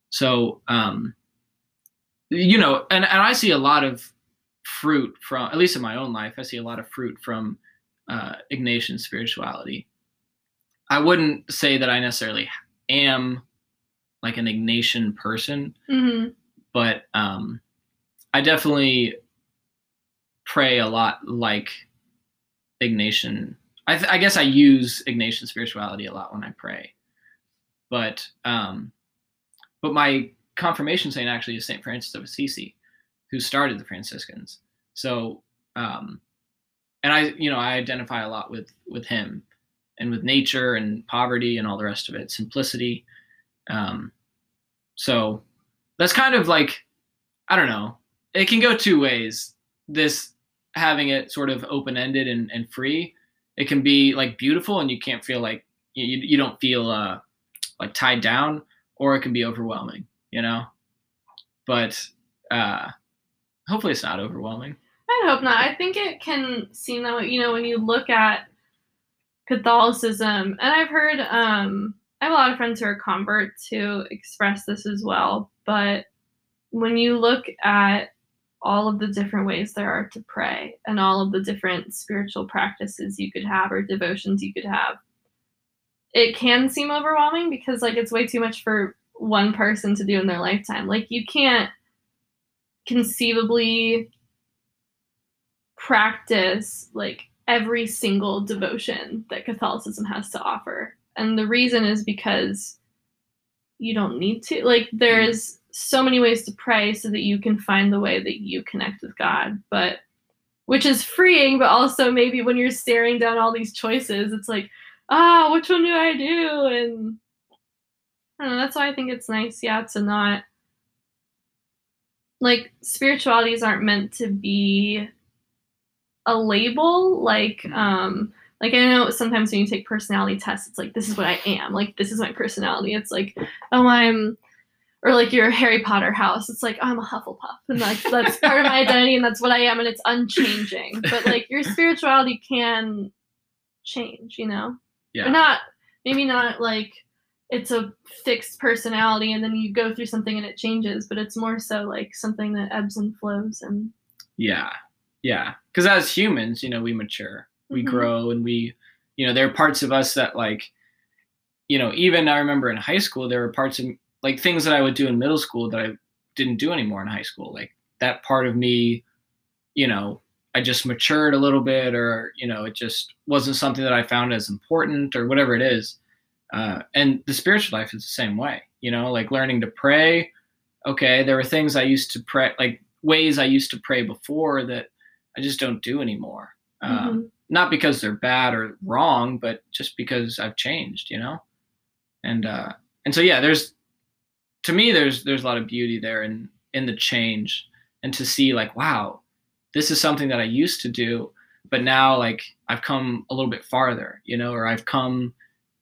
B: So, um, you know, and, and I see a lot of fruit from, at least in my own life, I see a lot of fruit from uh, Ignatian spirituality. I wouldn't say that I necessarily am like an Ignatian person,
A: Mm-hmm.
B: but um, I definitely pray a lot like Ignatian. I, th- I guess I use Ignatian spirituality a lot when I pray, but um, but my confirmation saint actually is Saint Francis of Assisi, who started the Franciscans. So um, and I you know I identify a lot with with him and with nature and poverty and all the rest of it, simplicity. Um, so that's kind of like I don't know. It can go two ways. This having it sort of open ended and, and free. It can be like beautiful and you can't feel like you, you don't feel uh, like tied down, or it can be overwhelming, you know. But uh, hopefully it's not overwhelming.
A: I hope not. I think it can seem that way. You know, when you look at Catholicism, and I've heard, um, I have a lot of friends who are converts who express this as well. But when you look at all of the different ways there are to pray and all of the different spiritual practices you could have or devotions you could have, it can seem overwhelming because, like, it's way too much for one person to do in their lifetime. Like, you can't conceivably practice like every single devotion that Catholicism has to offer. And the reason is because you don't need to. Like there's mm-hmm. So many ways to pray so that you can find the way that you connect with God, but which is freeing, but also maybe when you're staring down all these choices, it's like, ah, which one do I do? And I don't know, that's why I think it's nice, yeah, to not like spiritualities aren't meant to be a label like um like i know sometimes when you take personality tests it's like this is what i am like this is my personality it's like oh i'm or like your harry potter house it's like i'm a hufflepuff and like that's part of my identity and that's what i am and it's unchanging but like your spirituality can change you know
B: Yeah.
A: or not maybe not like it's a fixed personality and then you go through something and it changes but it's more so like something that ebbs and flows and
B: Yeah, yeah. Because as humans, you know, we mature we
A: Mhm.
B: grow and we you know there are parts of us that like you know even i remember in high school there were parts of like things that i would do in middle school that i didn't do anymore in high school like that part of me you know i just matured a little bit or you know it just wasn't something that i found as important or whatever it is uh, and the spiritual life is the same way you know like learning to pray okay there were things i used to pray like ways i used to pray before that i just don't do anymore um,
A: Mhm.
B: not because they're bad or wrong, but just because I've changed, you know? And uh and so yeah, there's to me there's there's a lot of beauty there in in the change and to see like, wow, this is something that I used to do, but now like I've come a little bit farther, you know, or I've come,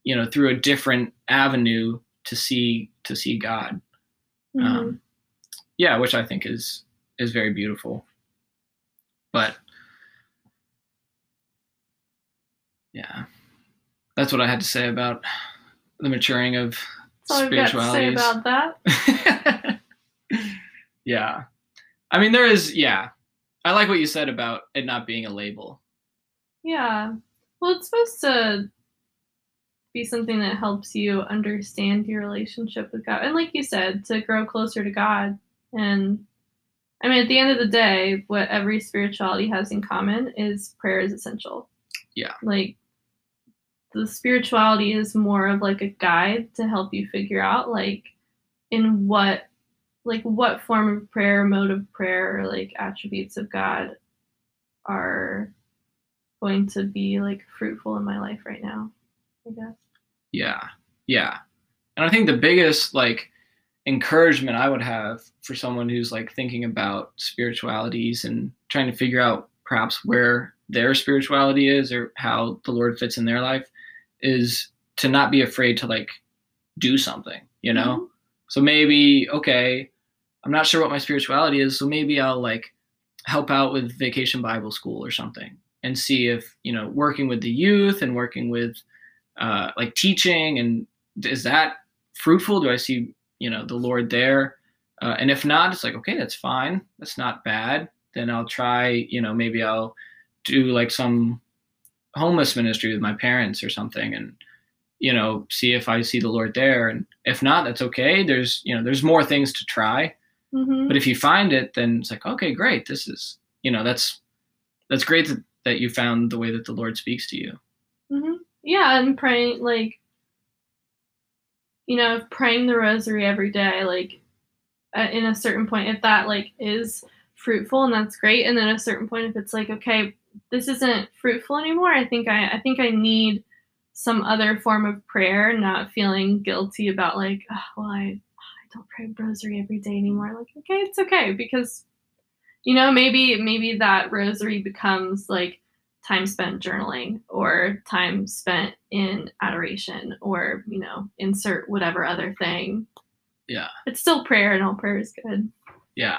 B: you know, through a different avenue to see to see God.
A: Mhm.
B: Um, yeah, which I think is is very beautiful. But yeah, that's what I had to say about the maturing of
A: That's all I've got to say about that.
B: yeah, I mean there is yeah. I like what you said about it not being a label.
A: Yeah. Well, it's supposed to be something that helps you understand your relationship with God. And like you said, to grow closer to God. And I mean, at the end of the day, what every spirituality has in common is prayer is essential.
B: Yeah.
A: Like the spirituality is more of like a guide to help you figure out like in what like what form of prayer, mode of prayer, or like attributes of God are going to be like fruitful in my life right now. I guess.
B: Yeah. Yeah. And I think the biggest like encouragement I would have for someone who's like thinking about spiritualities and trying to figure out perhaps where their spirituality is or how the Lord fits in their life is to not be afraid to like do something, you know? So maybe, okay, I'm not sure what my spirituality is, so maybe I'll like help out with vacation Bible school or something and see if, you know, working with the youth and working with uh, like teaching and is that fruitful? Do I see, you know, the Lord there? Uh, and if not, it's like, okay, that's fine. That's not bad. Then I'll try, you know, maybe I'll do like some homeless ministry with my parents or something and you know see if i see the lord there. And if not that's okay. There's you know there's more things to try.
A: Mm-hmm.
B: but if you find it then it's like okay great. This is you know that's that's great that, that you found the way that the lord speaks to you.
A: Hmm Yeah, and praying like you know, praying the rosary every day, like at, in a certain point, if that like is fruitful and that's great, and then a certain point, if it's like okay, this isn't fruitful anymore, I think I I think I need some other form of prayer, not feeling guilty about like, oh, well, I I don't pray rosary every day anymore. Like, okay, it's okay because you know maybe maybe that rosary becomes like time spent journaling or time spent in adoration or you know insert whatever other thing.
B: Yeah.
A: it's still prayer and all prayer is good.
B: Yeah.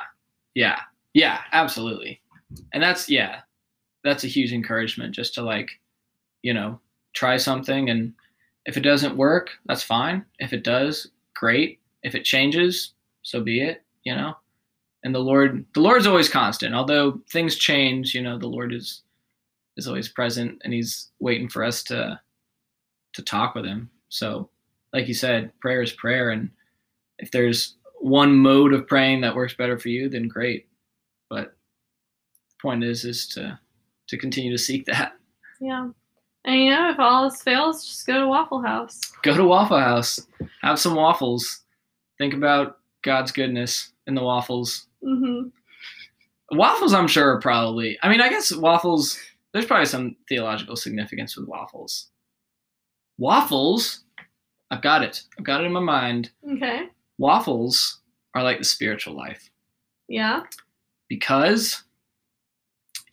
B: Yeah. Yeah. Absolutely. And that's yeah that's a huge encouragement just to like you know try something. And if it doesn't work that's fine. If it does great. If it changes so be it you know? And the lord the lord's always constant. Although things change you know the lord is is always present and he's waiting for us to to talk with him. So like you said prayer is prayer. And if there's one mode of praying that works better for you then great. But the point is is to to continue to seek that.
A: Yeah. And you know if all else fails just go to waffle house.
B: Go to waffle house. Have some waffles. Think about god's goodness in the waffles.
A: Hmm
B: waffles i'm sure are probably i mean i guess waffles there's probably some theological significance with waffles. Waffles i've got it. I've got it in my mind.
A: Okay.
B: Waffles are like the spiritual life.
A: Yeah.
B: Because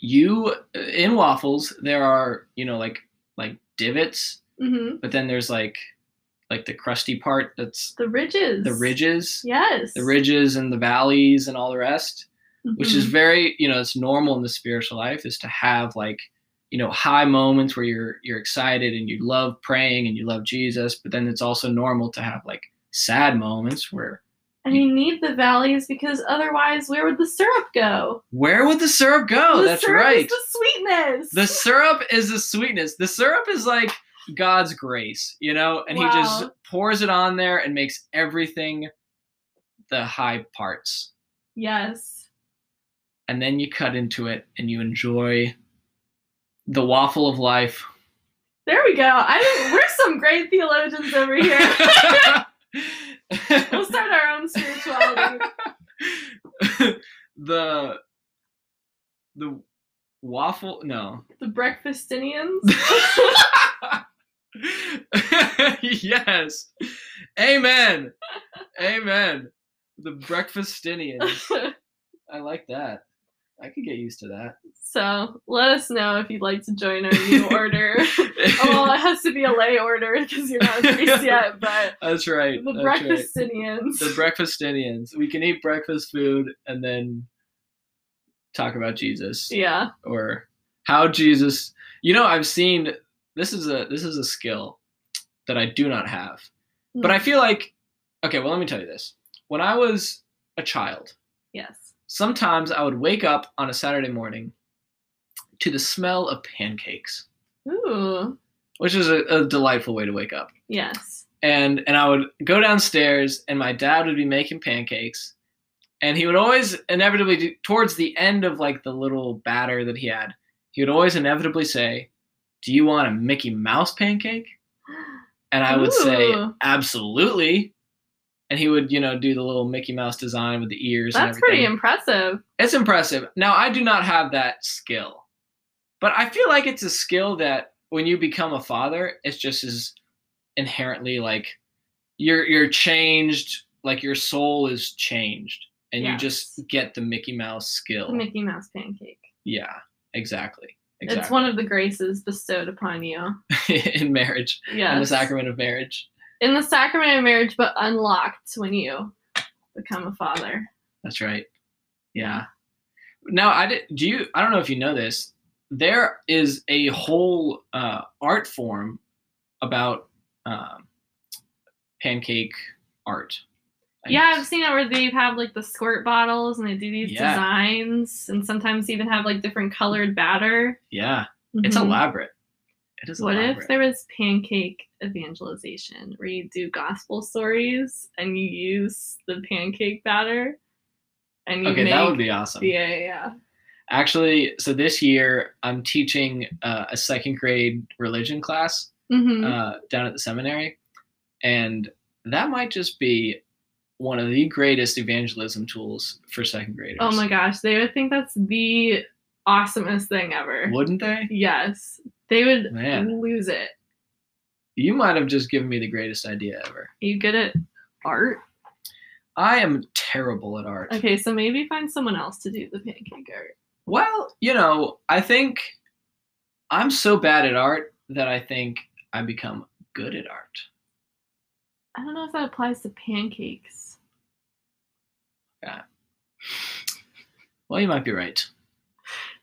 B: you in waffles there are you know like like divots
A: hmm
B: but then there's like like the crusty part that's
A: the ridges.
B: the ridges.
A: Yes.
B: The ridges and the valleys and all the rest which is
A: Mhm.
B: very you know it's normal in the spiritual life is to have like you know high moments where you're you're excited and you love praying and you love jesus but then it's also normal to have like sad moments where
A: And you need the valleys because otherwise, where would the syrup go?
B: Where would the syrup go?
A: the
B: That's
A: syrup
B: right.
A: Is the sweetness.
B: the syrup is the sweetness. The syrup is like God's grace, you know, and he just pours it on there and makes everything the high parts.
A: yes.
B: And then you cut into it and you enjoy the waffle of life.
A: There we go. I we're some great theologians over here. we'll start our own spirituality.
B: the the waffle no.
A: The breakfastinians.
B: yes. Amen. Amen. The breakfastinians. I like that i could get used to that
A: so let us know if you'd like to join our new order. oh, well, it has to be a lay order because you're not a priest yet, but
B: that's right
A: the
B: that's right.
A: breakfastinians.
B: the breakfastinians we can eat breakfast food and then talk about jesus
A: yeah.
B: or how Jesus you know I've seen this is a this is a skill that I do not have. But I hmm. feel like okay, well let me tell you this. When I was a child,
A: Yes.
B: Sometimes I would wake up on a Saturday morning to the smell of pancakes,
A: Ooh.
B: which is a, a delightful way to wake up.
A: Yes.
B: And and I would go downstairs and my dad would be making pancakes and he would always inevitably do, towards the end of like the little batter that he had, he would always inevitably say, "Do you want a Mickey Mouse pancake?" And I would say, "Absolutely." And he would, you know, do the little Mickey Mouse design with the ears and
A: That's pretty impressive.
B: It's impressive. Now, I do not have that skill, but I feel like it's a skill that when you become a father, it's just as inherently like you're you're changed, like your soul is changed, and you just get the Mickey Mouse skill.
A: The Mickey Mouse pancake.
B: yeah, exactly. Exactly.
A: It's one of the graces bestowed upon you.
B: in marriage,
A: Yes.
B: in the sacrament of marriage.
A: In the sacrament of marriage, but unlocked when you become a father.
B: That's right. Yeah. Now, I did, do you? I don't know if you know this. There is a whole uh, art form about um, pancake art. I
A: Yeah,
B: guess.
A: I've seen it where they have like the squirt bottles and they do these
B: Yeah.
A: designs and sometimes even have like different colored batter.
B: Yeah, it's
A: Mhm.
B: elaborate. It is
A: What
B: elaborate.
A: if there was pancake evangelization where you do gospel stories and you use the pancake batter and you
B: okay,
A: make
B: that would be awesome.
A: yeah, yeah, yeah.
B: Actually, so this year I'm teaching uh, a second grade religion class
A: Mhm.
B: uh, down at the seminary, and that might just be one of the greatest evangelism tools for second graders.
A: oh my gosh, they would think that's the awesomest thing ever.
B: Wouldn't they?
A: Yes, they would
B: Man.
A: lose it.
B: You might have just given me the greatest idea ever.
A: Are you good at art?
B: I am terrible at art.
A: Okay, so maybe find someone else to do the pancake art.
B: Well, you know, I think I'm so bad at art that I think I become good at art.
A: I don't know if that applies to pancakes.
B: Well, you might be right.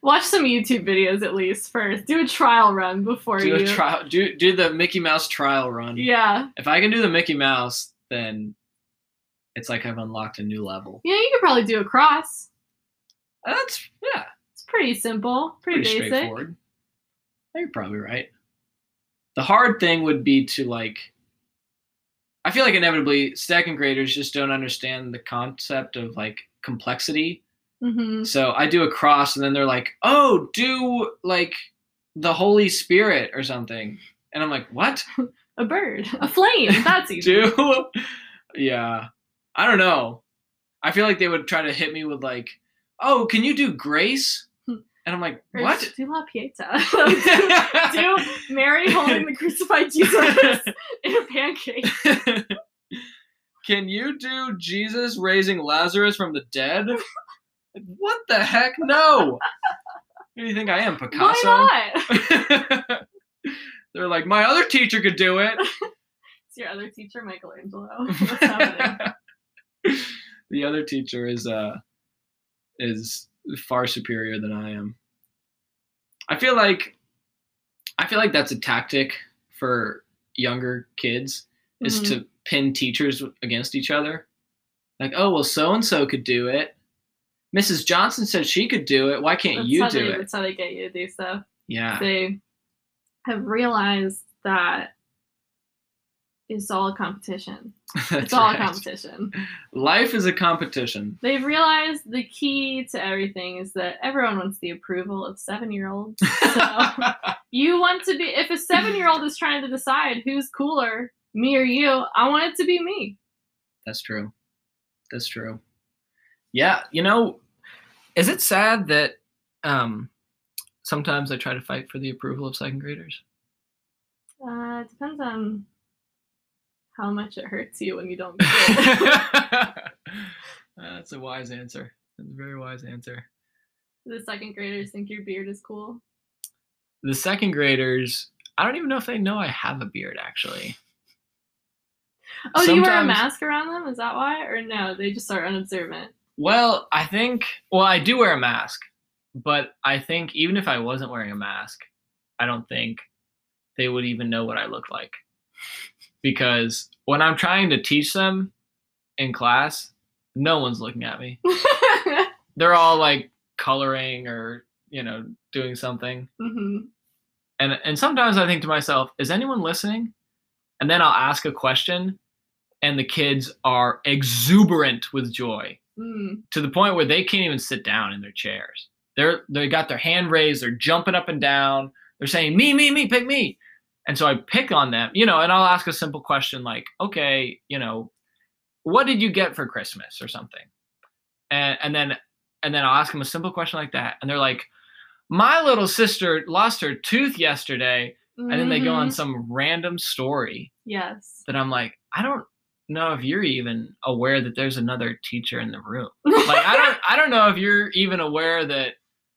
A: Watch some YouTube videos at least first. Do a trial run before
B: Do
A: you.
B: a trial. Do do the Mickey Mouse trial run.
A: Yeah,
B: If I can do the Mickey Mouse, then it's like I've unlocked a new level.
A: yeah, you could probably do a cross.
B: That's yeah,
A: It's pretty simple, pretty,
B: pretty
A: basic.
B: straightforward. You're probably right. The hard thing would be to like. I feel like inevitably second graders just don't understand the concept of like complexity.
A: Hmm
B: So I do a cross, and then they're like, "Oh, do like the Holy Spirit or something," and I'm like, "What?
A: A bird, a flame. That's easy.
B: do?" yeah, I don't know. I feel like they would try to hit me with like, "Oh, can you do grace?" And I'm like,
A: Or
B: "What?"
A: Do La Pieta. do Mary holding the crucified Jesus in a pancake.
B: Can you do Jesus raising Lazarus from the dead? Like, what the heck? No. Who do you think I am, Picasso?
A: Why not?
B: They're like, my other teacher could do it.
A: It's your other teacher, Michelangelo. What's happening?
B: the other teacher is uh is far superior than I am. I feel like I feel like that's a tactic for younger kids is
A: Mhm.
B: to pin teachers against each other. Like, oh well, so and so could do it. Mrs. Johnson said she could do it. Why can't
A: That's
B: you do
A: they,
B: it?
A: That's how they get you to do stuff.
B: Yeah.
A: They have realized that it's all a competition.
B: That's
A: It's all a competition.
B: Life is a competition.
A: They've realized the key to everything is that everyone wants the approval of seven year olds. So you want to be, if a seven year old is trying to decide who's cooler, me or you, I want it to be me.
B: That's true. That's true. Yeah, you know, is it sad that um sometimes I try to fight for the approval of second graders?
A: Uh, it depends on how much it hurts you when you don't it.
B: That's a wise answer. That's a very wise answer.
A: the second graders think your beard is cool.
B: The second graders, I don't even know if they know I have a beard actually.
A: Oh, do you wear a mask around them? Is that why? Or no, they just are unobservant.
B: Well, I think well, I do wear a mask, but I think even if I wasn't wearing a mask, I don't think they would even know what I look like. Because when I'm trying to teach them in class, no one's looking at me. They're all like coloring or, you know, doing something.
A: hmm
B: And and sometimes I think to myself, is anyone listening? And then I'll ask a question and the kids are exuberant with joy
A: Mm.
B: to the point where they can't even sit down in their chairs. They're they got their hand raised, they're jumping up and down, they're saying, Me, me, me, pick me. And so I pick on them, you know, and I'll ask a simple question like, okay, you know, what did you get for Christmas or something? And and then and then I'll ask them a simple question like that. And they're like, My little sister lost her tooth yesterday. And then they go on
A: Mhm.
B: some random story
A: Yes.
B: that I'm like, I don't know if you're even aware that there's another teacher in the room. Like I don't I don't know if you're even aware that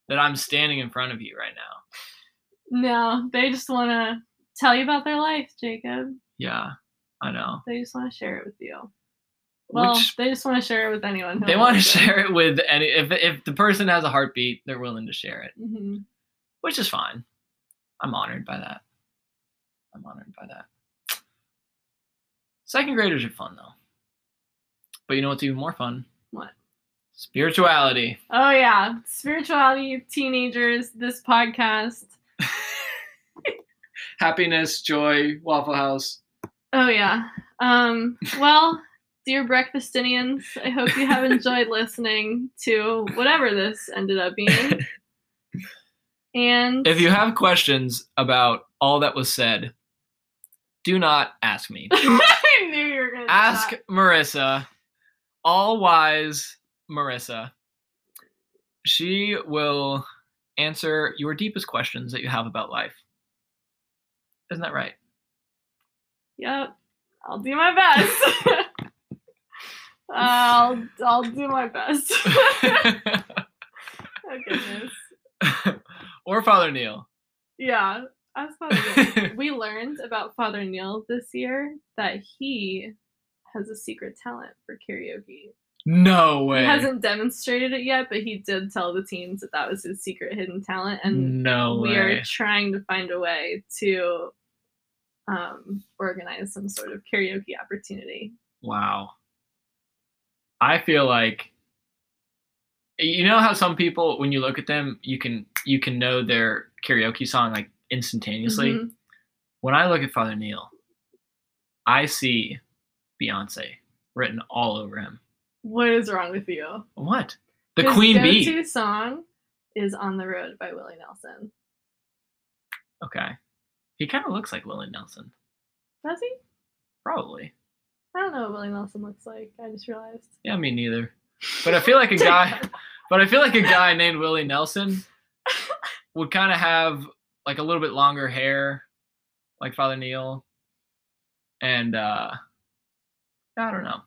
B: that I'm standing in front of you right now.
A: no, they just want to tell you about their life, Jacob.
B: Yeah, I know.
A: They just want to share it with you. Well,
B: Which
A: they just want to share it with anyone.
B: they want to share it with any if if the person has a heartbeat, they're willing to share it,
A: Mhm.
B: which is fine. I'm honored by that. I'm honored by that. Second graders are fun though. But you know what's even more fun?
A: What?
B: Spirituality.
A: Oh yeah, spirituality, teenagers. This podcast.
B: Happiness, joy, Waffle House.
A: Oh yeah. Um. Well, dear breakfastinians, I hope you have enjoyed listening to whatever this ended up being. And
B: If you have questions about all that was said, do not ask me.
A: I knew you were gonna
B: ask. Marissa, all wise Marissa. She will answer your deepest questions that you have about life. Isn't that right?
A: Yep. I'll do my best. I'll I'll do my best. oh goodness.
B: or Father Neil.
A: Yeah. As Father Neil. we learned about Father Neil this year that he has a secret talent for karaoke.
B: No way.
A: He hasn't demonstrated it yet, but he did tell the teens that that was his secret hidden talent, and
B: no
A: we
B: way.
A: are trying to find a way to um, organize some sort of karaoke opportunity.
B: Wow. I feel like you know how some people when you look at them you can you can know their karaoke song like instantaneously.
A: Mhm.
B: When I look at Father Neil, I see Beyonce written all over him.
A: What is wrong with you?
B: What? The
A: His
B: Queen Bee.
A: song is "On the Road" by Willie Nelson.
B: Okay. He kind of looks like Willie Nelson.
A: Does he?
B: Probably.
A: I don't know what Willie Nelson looks like. I just realized.
B: Yeah, me neither. But I feel like a guy but I feel like a guy named Willie Nelson would kind of have like a little bit longer hair like Father Neil. And uh I don't know.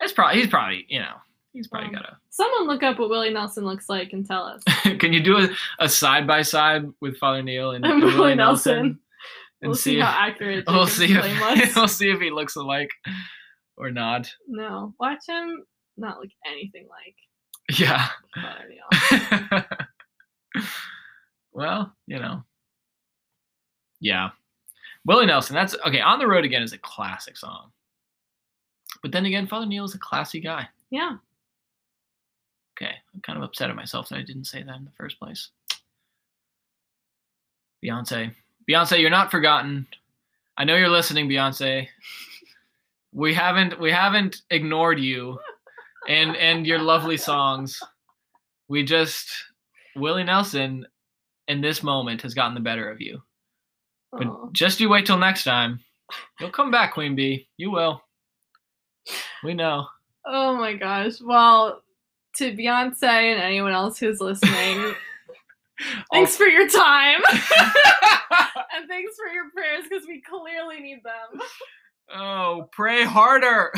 B: It's probably he's probably, you know, he's probably
A: Um,
B: got
A: Someone look up what Willie Nelson looks like and tell us.
B: Can you do a, a side by side with Father Neil and,
A: And
B: Willie
A: Willie
B: Nelson?
A: Nelson.
B: And
A: we'll see,
B: if-
A: how accurate
B: we'll see if we'll see if he looks alike or not.
A: No, watch him not look anything like
B: Yeah.
A: Father Neil.
B: well, you know. Yeah. Willie Nelson, that's okay. On the Road Again is a classic song. But then again, Father Neil is a classy guy.
A: Yeah.
B: Okay, I'm kind of upset at myself that I didn't say that in the first place. Beyonce, Beyonce, you're not forgotten. I know you're listening, Beyonce. We haven't we haven't ignored you and and your lovely songs. We just Willie Nelson in this moment has gotten the better of you. But just you wait till next time. You'll come back, Queen Bee. You will. We know.
A: Oh my gosh. Well, to Beyonce and anyone else who's listening, thanks for your time. and thanks for your prayers because we clearly need them.
B: Oh, pray harder.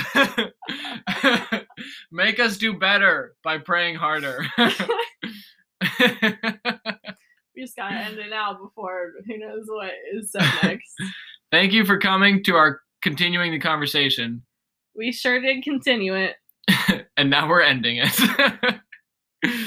B: Make us do better by praying harder.
A: We just gotta end it now before who knows what is said next.
B: Thank you for coming to our continuing the conversation.
A: We sure did continue it.
B: And now we're ending it.